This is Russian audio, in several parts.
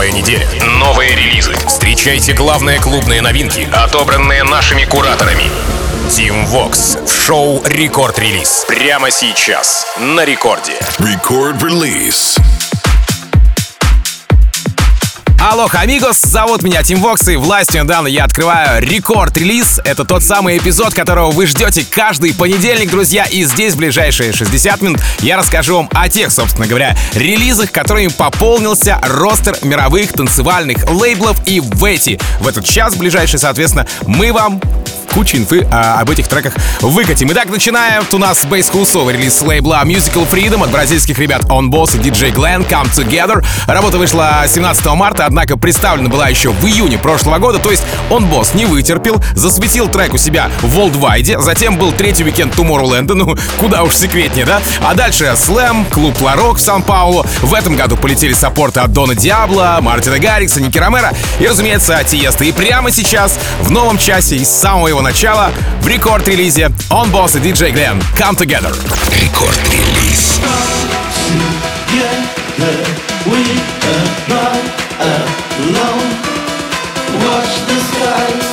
Новая неделя, новые релизы. Встречайте главные клубные новинки, отобранные нашими кураторами. Team Vox в шоу Рекорд Релиз. Прямо сейчас на рекорде. Release. Алло, амигос, зовут меня Тим Вокс, и властью недавно я открываю рекорд-релиз. Это тот самый эпизод, которого вы ждете каждый понедельник, друзья, и здесь в ближайшие 60 минут я расскажу вам о тех, собственно говоря, релизах, которыми пополнился ростер мировых танцевальных лейблов, и в эти, в этот час ближайший, соответственно, мы вам кучу инфы а, об этих треках выкатим. Итак, начинаем. У нас Space Cool релиз лейбла Musical Freedom от бразильских ребят On Boss и DJ Glenn Come Together. Работа вышла 17 марта, однако представлена была еще в июне прошлого года, то есть On Boss не вытерпел, засветил трек у себя в Worldwide, затем был третий уикенд Tomorrowland, ну, куда уж секретнее, да? А дальше Slam, клуб Ларок в Сан-Паулу. В этом году полетели саппорты от Дона Диабло, Мартина Гаррикса, Ники Ромеро и, разумеется, Тиеста. И прямо сейчас, в новом часе из самого его начала, в рекорд-релизе On Boss и DJ Glenn Come Together. Рекорд-релиз. Watch the sky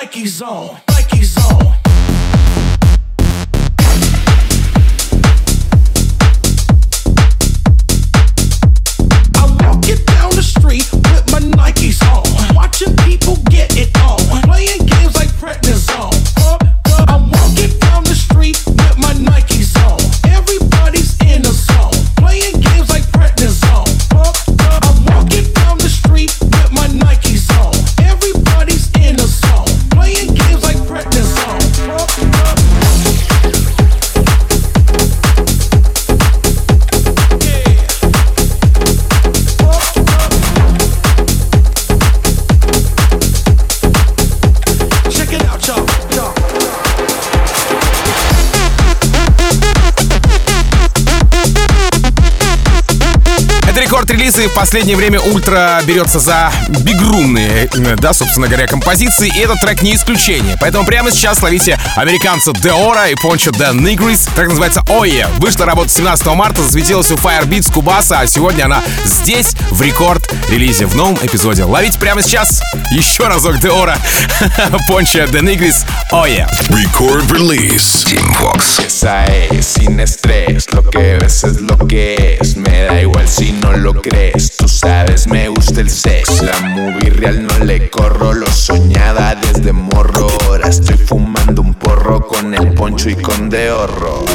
like he's on. Релизы в последнее время Ультра берется за бигрумные, э, да, собственно говоря, композиции, и этот трек не исключение. Поэтому прямо сейчас ловите американца Деора и Пончо Де Нигрис. Трек называется Ое. Вышла работа 17 марта, засветилась у Firebeats Кубаса, а сегодня она здесь, в рекорд-релизе, в новом эпизоде. Ловите прямо сейчас еще разок Деора, Пончо Де Нигрис, Ое. Record Release. Team Fox. Esa es, sin estrés, lo que ves es lo que es. Me da igual si no lo crees, tú sabes, me gusta el sex. La movie real no le corro, lo soñaba desde morro. Ahora estoy fumando un porro con el poncho y con de horro.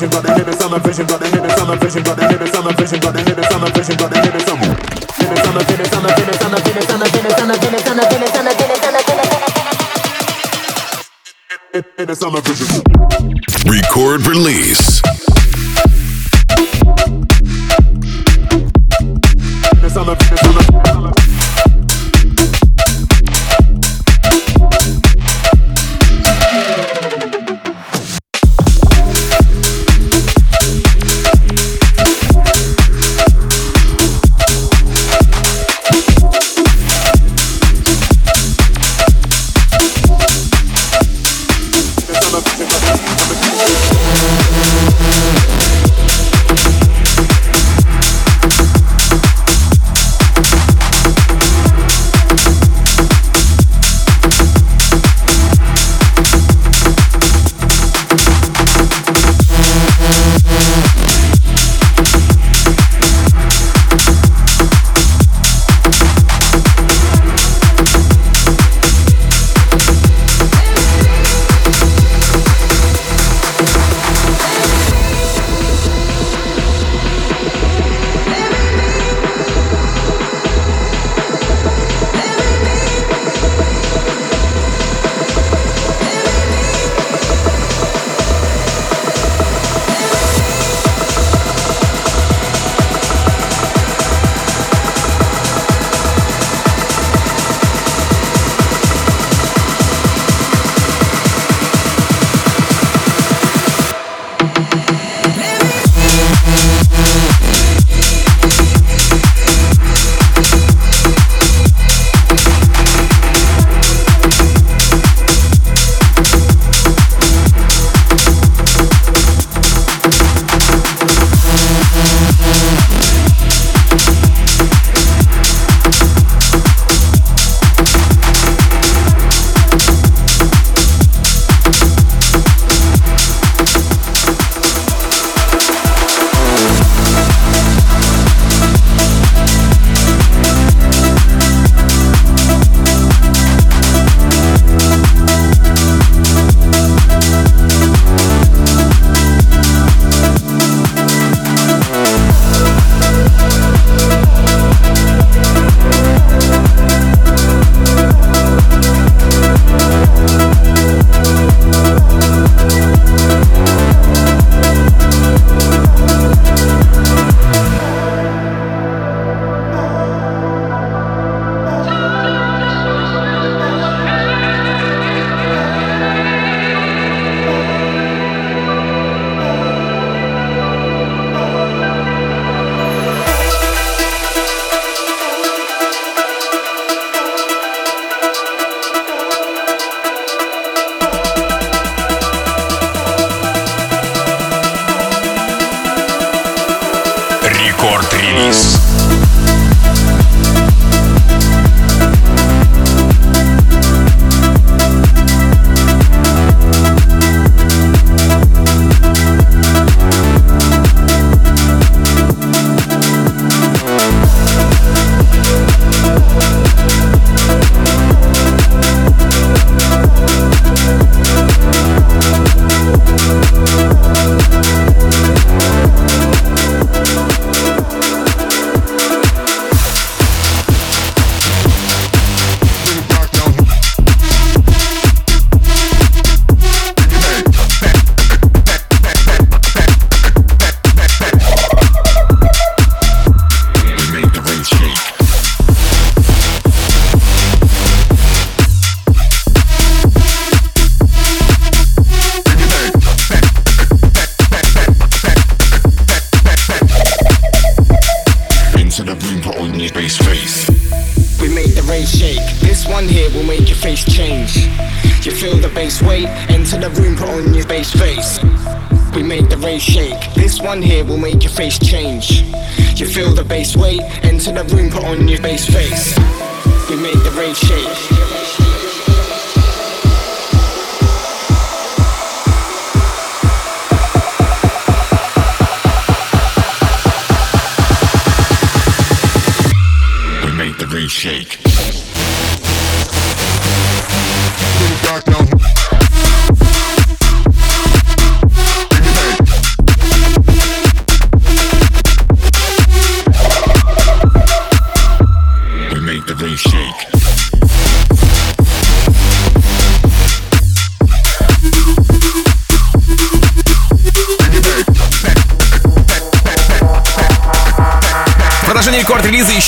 vision, got the limits on my vision,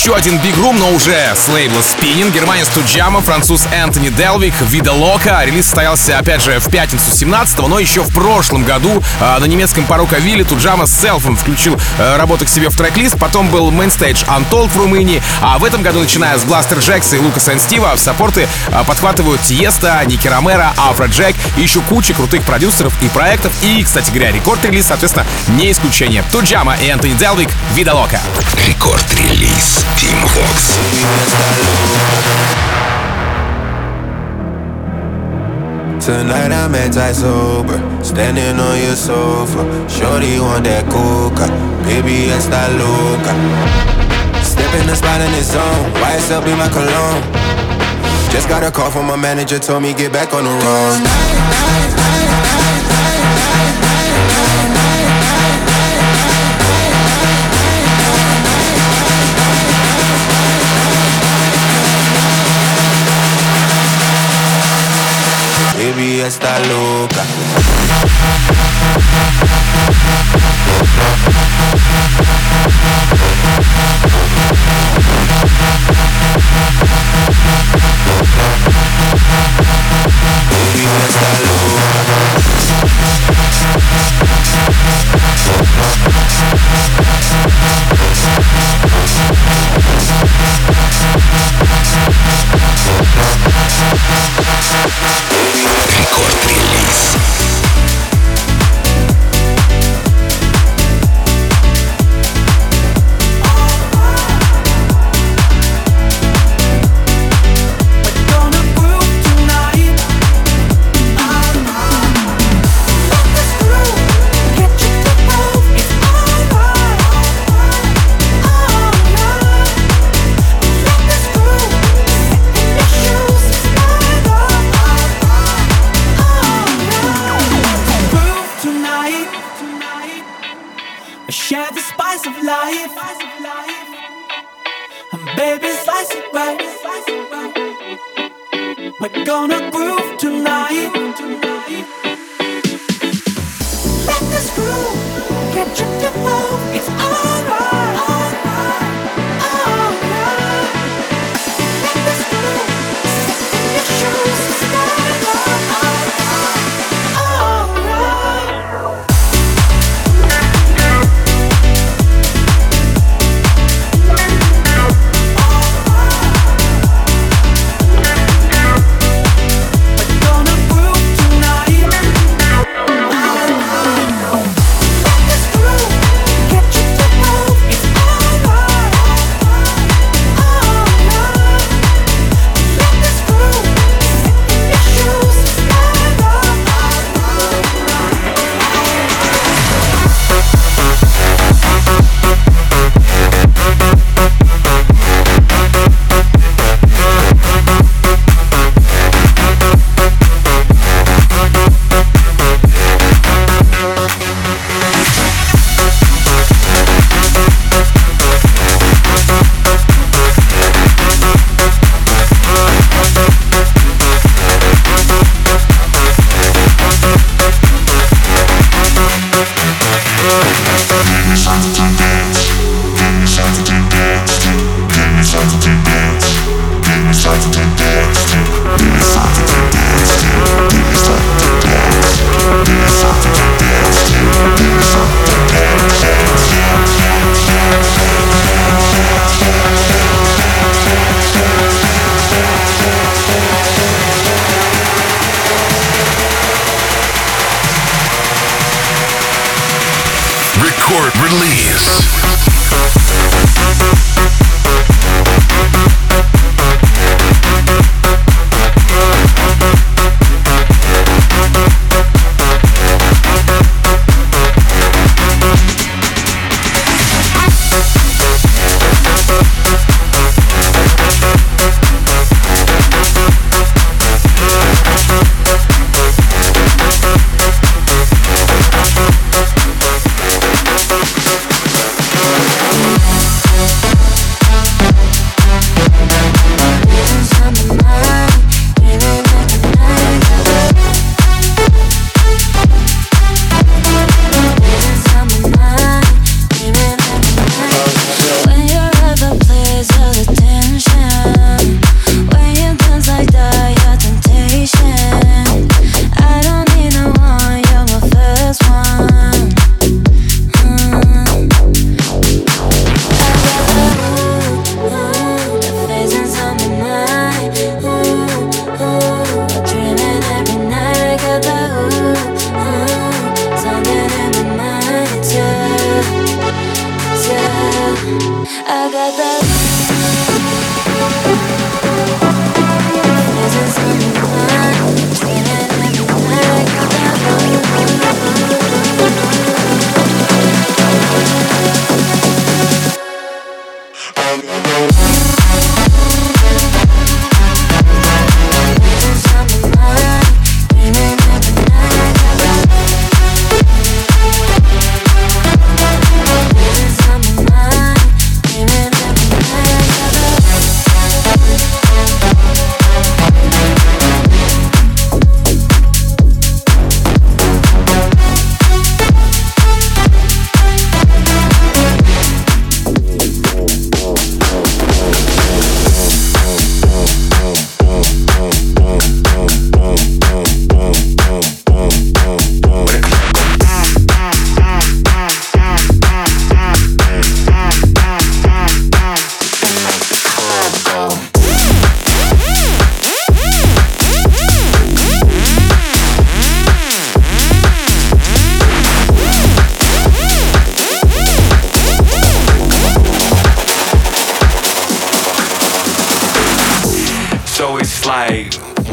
еще один Big Room, но уже с лейбла Spinnin'. Германец Туджама, француз Энтони Делвик, Vida Loca. Релиз состоялся, опять же, в пятницу 17 но еще в прошлом году э, на немецком Parookaville Туджама с селфом включил э, работу к себе в трек-лист. Потом был mainstage Untold в Румынии. А в этом году, начиная с Бластер Джекса и Лукаса and Стива, в саппорты э, подхватывают Тиесто, Ники Ромеро, Афро Джек и еще куча крутых продюсеров и проектов. И, кстати говоря, Record Release, соответственно, не исключение. Туджама и Энтони Делвик, Vida Loca. Рекорд-релиз Team Vox. Tonight I'm anti-sober, standing on your sofa. Shorty want that coca, baby está loca. Step in the spot in the zone, YSL be my cologne. Just got a call from my manager, told me get back on the road. Baby está loca.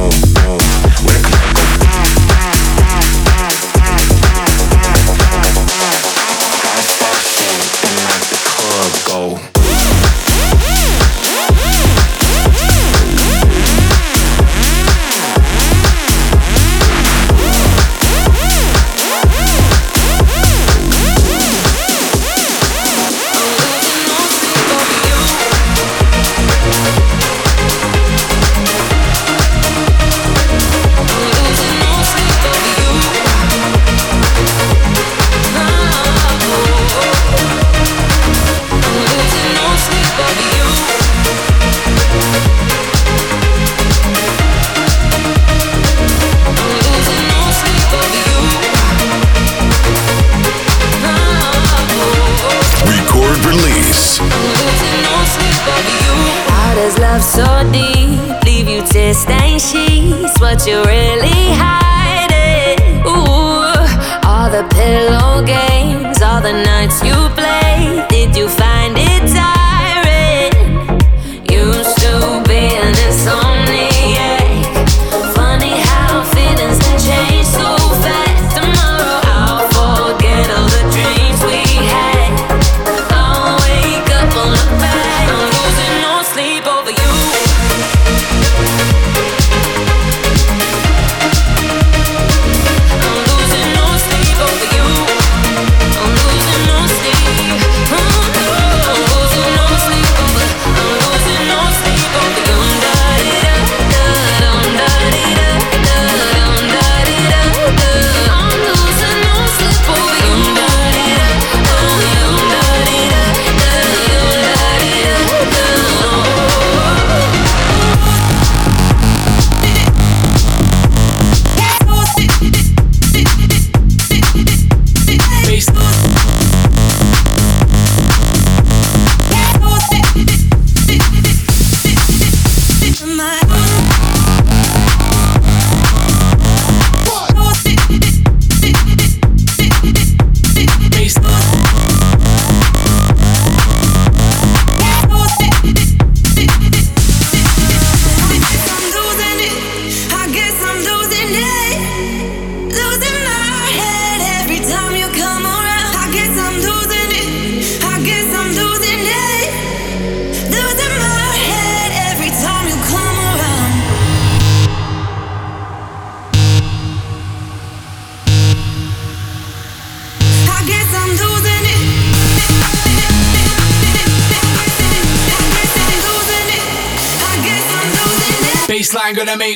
Thank sheets? What you really hiding? Ooh, all the pillow games, all the nights you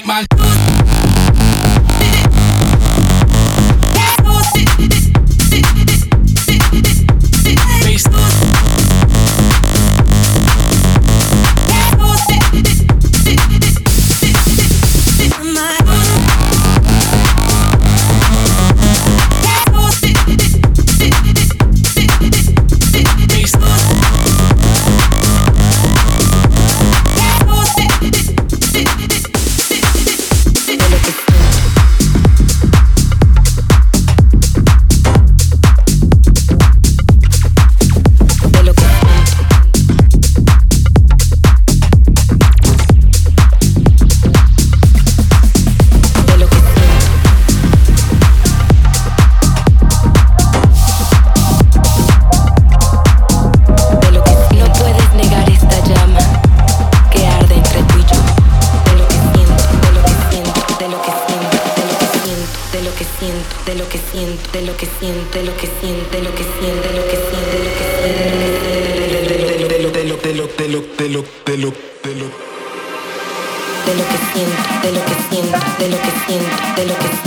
my de lo que siento, de lo que siento, de lo que siento, de lo que siento, de lo que siento, de lo que siento, de lo que de lo que siento, de lo que siento, de lo que siento, de lo que siento,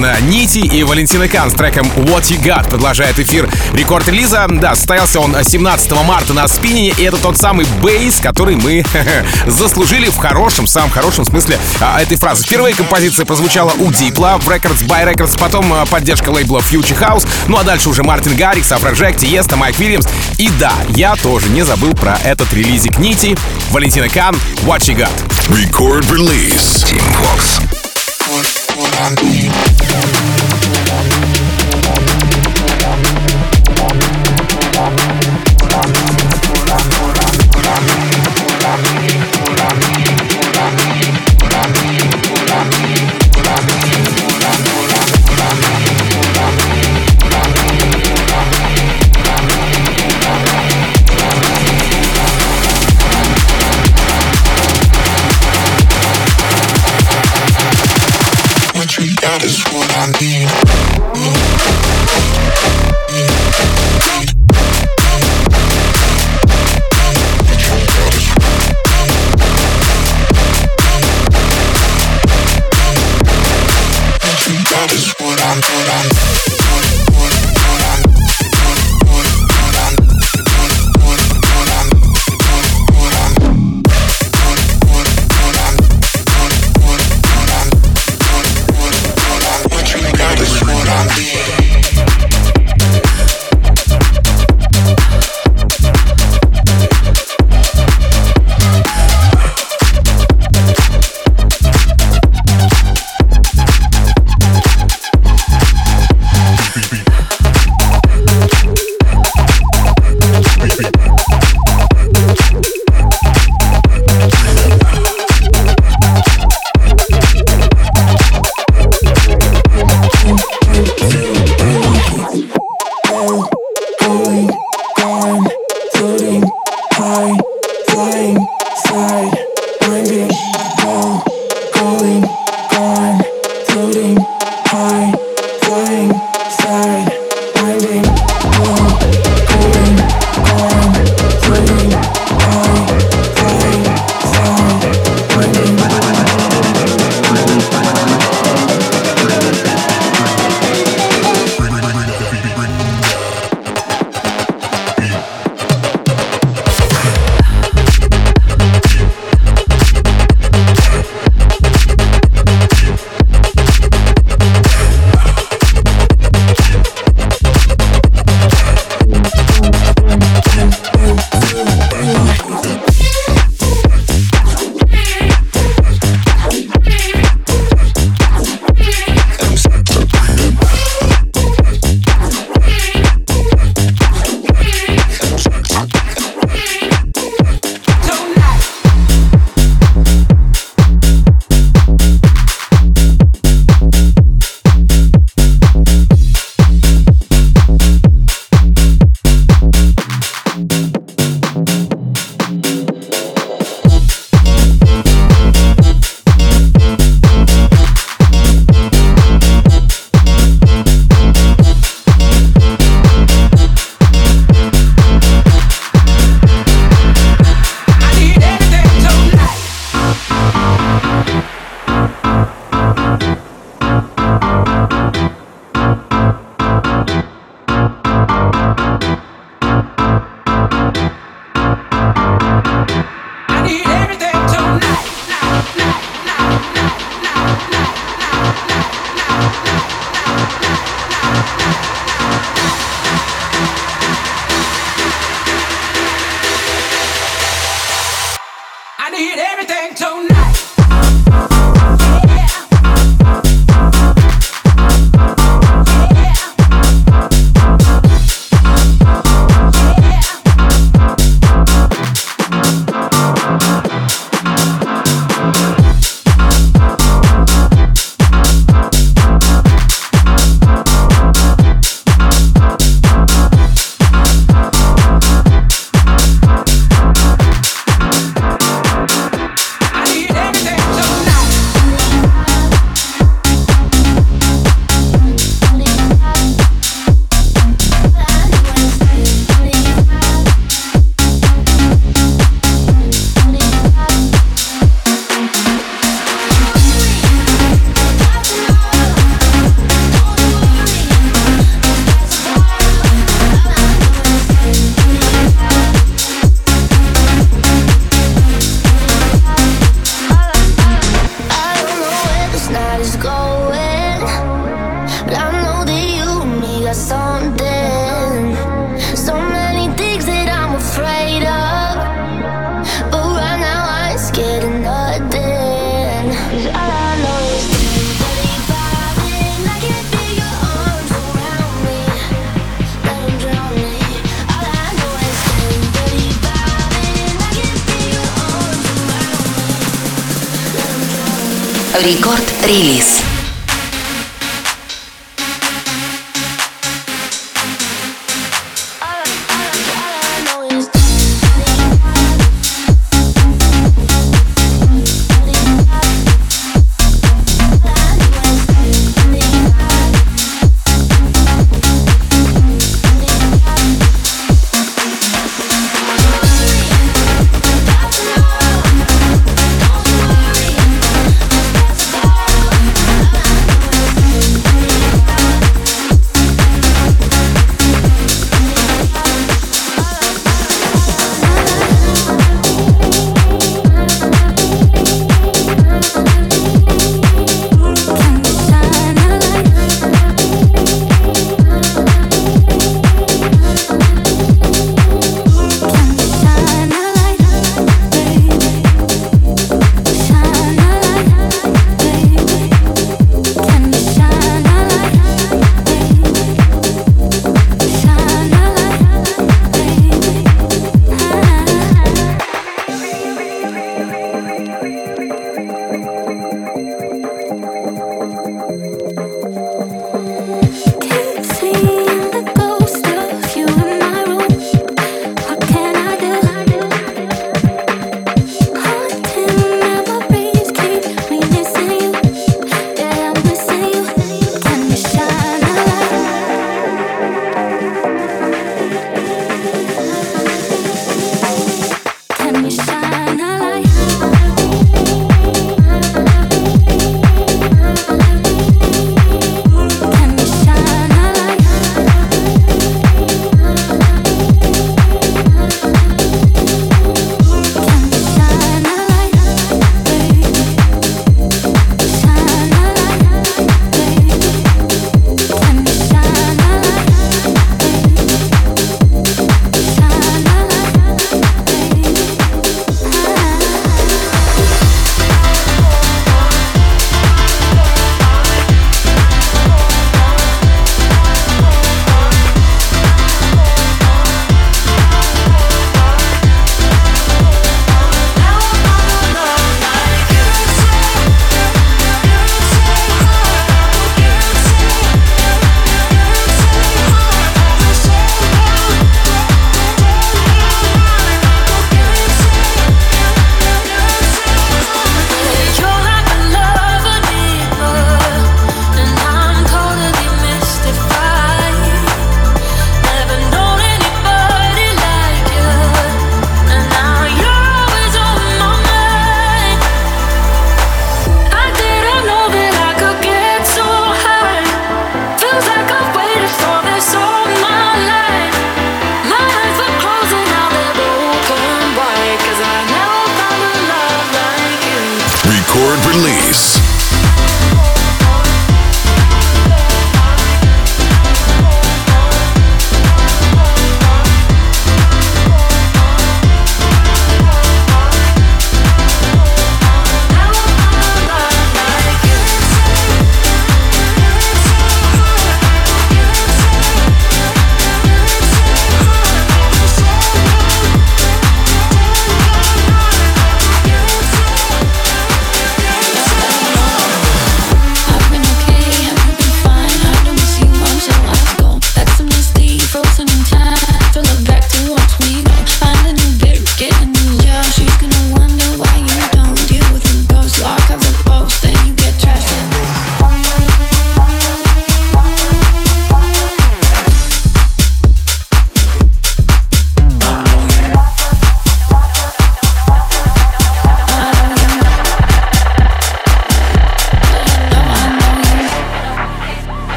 собственно, Нити и Валентина Кан с треком What You Got продолжает эфир рекорд-релиза. Да, состоялся он 17 марта на спиннине, и это тот самый бейс, который мы заслужили в хорошем, самом хорошем смысле а, этой фразы. Впервые композиция прозвучала у Дипла в Records by Records, потом а, поддержка лейбла Future House, ну а дальше уже Мартин Гаррикс, Афроджек, Тиеста, Майк Уильямс. И да, я тоже не забыл про этот релизик Нити, Валентина Кан, What You Got. Record release. Team Vox. on me.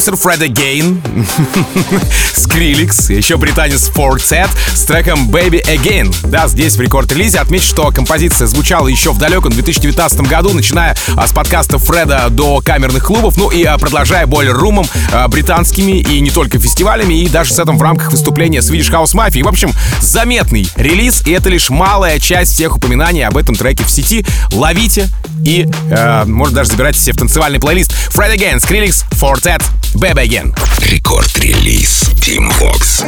Продюсер Фреда Гейн, Скриликс, еще британец Fortet с треком Baby Again. Да, здесь в рекорд-релизе отмечу, что композиция звучала еще в далеком 2019 году, начиная а, с подкаста Фреда до камерных клубов, ну и а, продолжая более румом, а, британскими и не только фестивалями, и даже с этим в рамках выступления Swedish House Mafia. В общем, заметный релиз, и это лишь малая часть всех упоминаний об этом треке в сети. Ловите и, э, может, даже забирайте себе в танцевальный плейлист. Fred Again, Skrillex, Fortet, Baby Again. Рекорд-релиз Team Vox.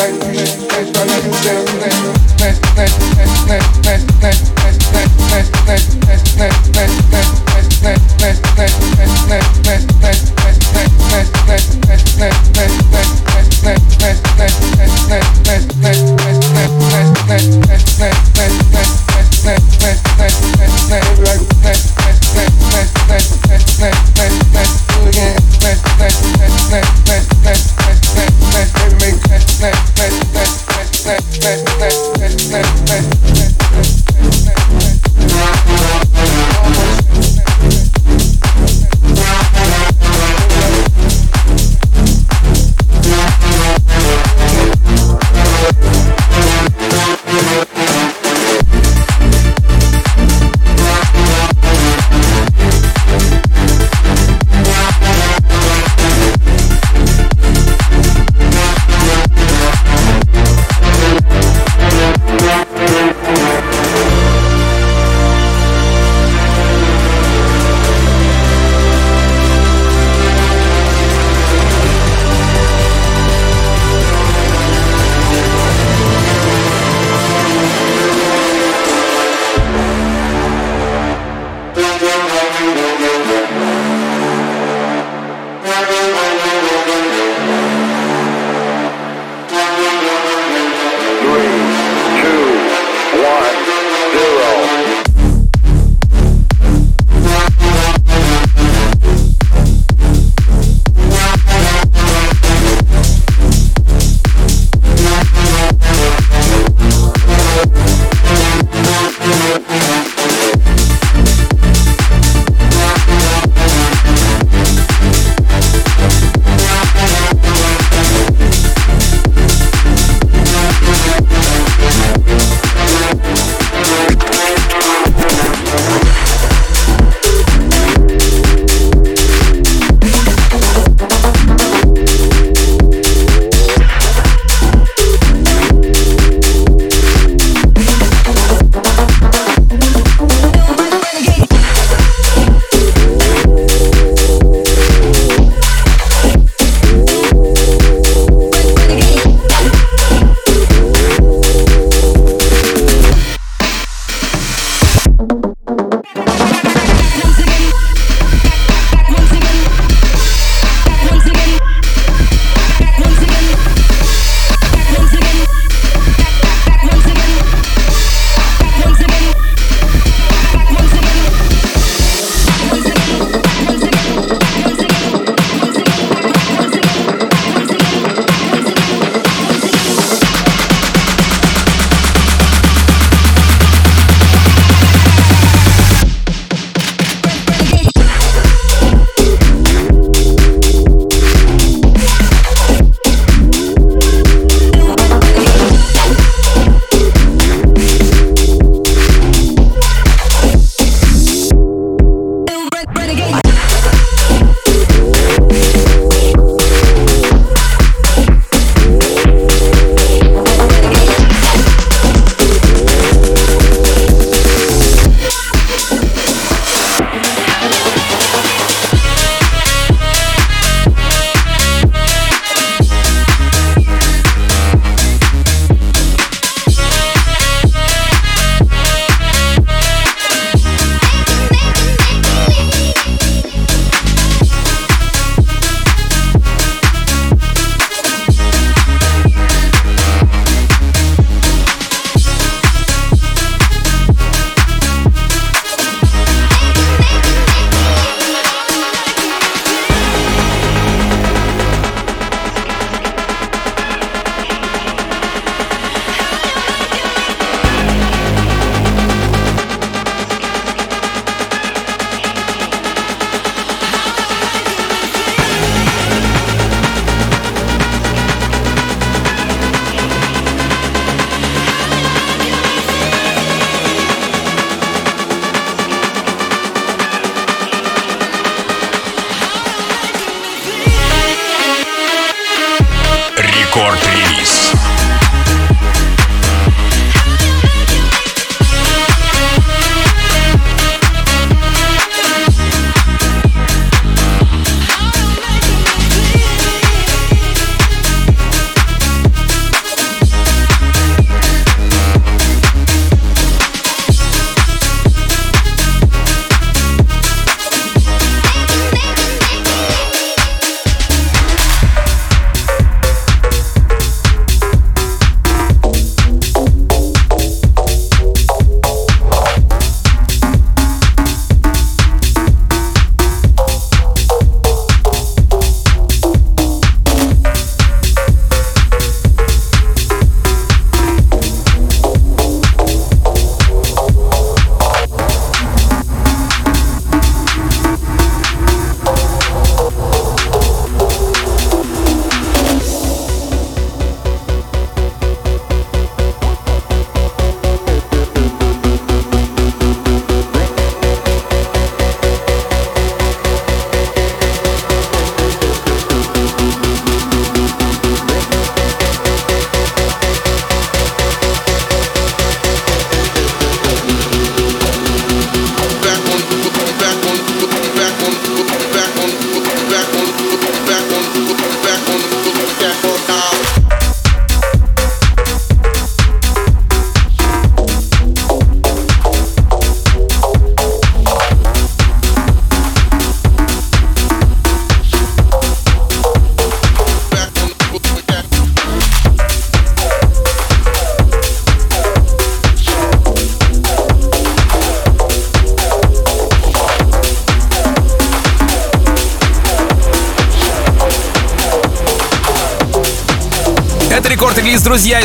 Thank you.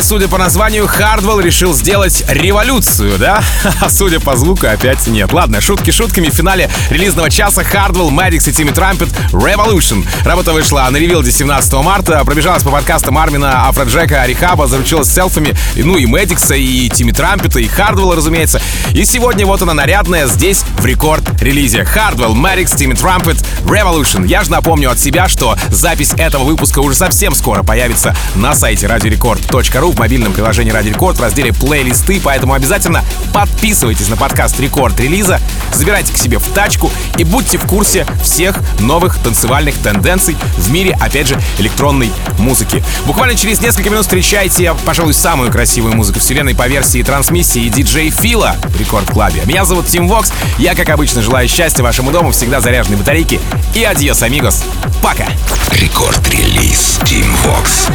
Судя по названию, Хардвелл решил сделать революцию, да? А судя по звуку, опять нет. Ладно, шутки шутками. В финале релизного часа Хардвелл, Мэддикс и Тимми Трампет Revolution. Работа вышла на Revealed 17 марта, пробежалась по подкастам Армина, Афроджека, Рихаба, заручилась селфами, ну и Мэддикса, и Тимми Трампета, и Хардвелла, разумеется. И сегодня вот она нарядная здесь Record Release. Хардвелл, Мэддикс, Тимми Трампет Revolution. Я же напомню от себя, что запись этого выпуска уже совсем скоро появится на сайте радиорекорд.ру в мобильном приложении Радио Рекорд в разделе плейлисты, поэтому обязательно подписывайтесь на подкаст Record Release'а, забирайте к себе в тачку и будьте в курсе всех новых танцевальных тенденций в мире, опять же, электронной музыки. Буквально через несколько минут встречайте, пожалуй, самую красивую музыку вселенной по версии трансмиссии диджей Фила в Record Club'е. Меня зовут Тим Вокс, я, как обычно, желаю счастья вашему дому, всегда заряженной батарейки и adiós, amigos. Пока! Record Release Tim Vox.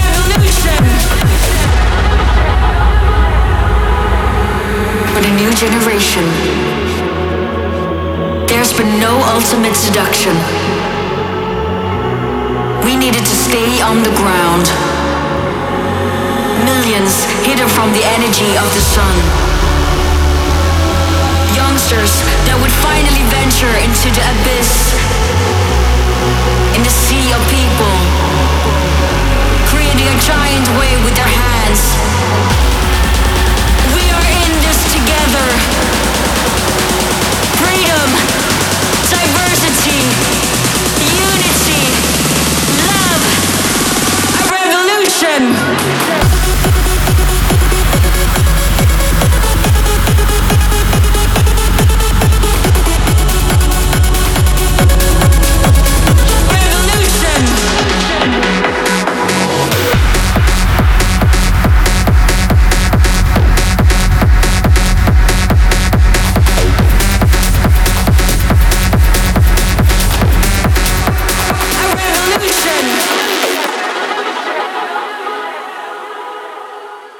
but a new generation. There's been no ultimate seduction. We needed to stay on the ground. Millions hidden from the energy of the sun. monsters that would finally venture into the abyss, in the sea of people, creating a giant wave with their hands. We are in this together. Freedom, diversity, unity, love, a revolution.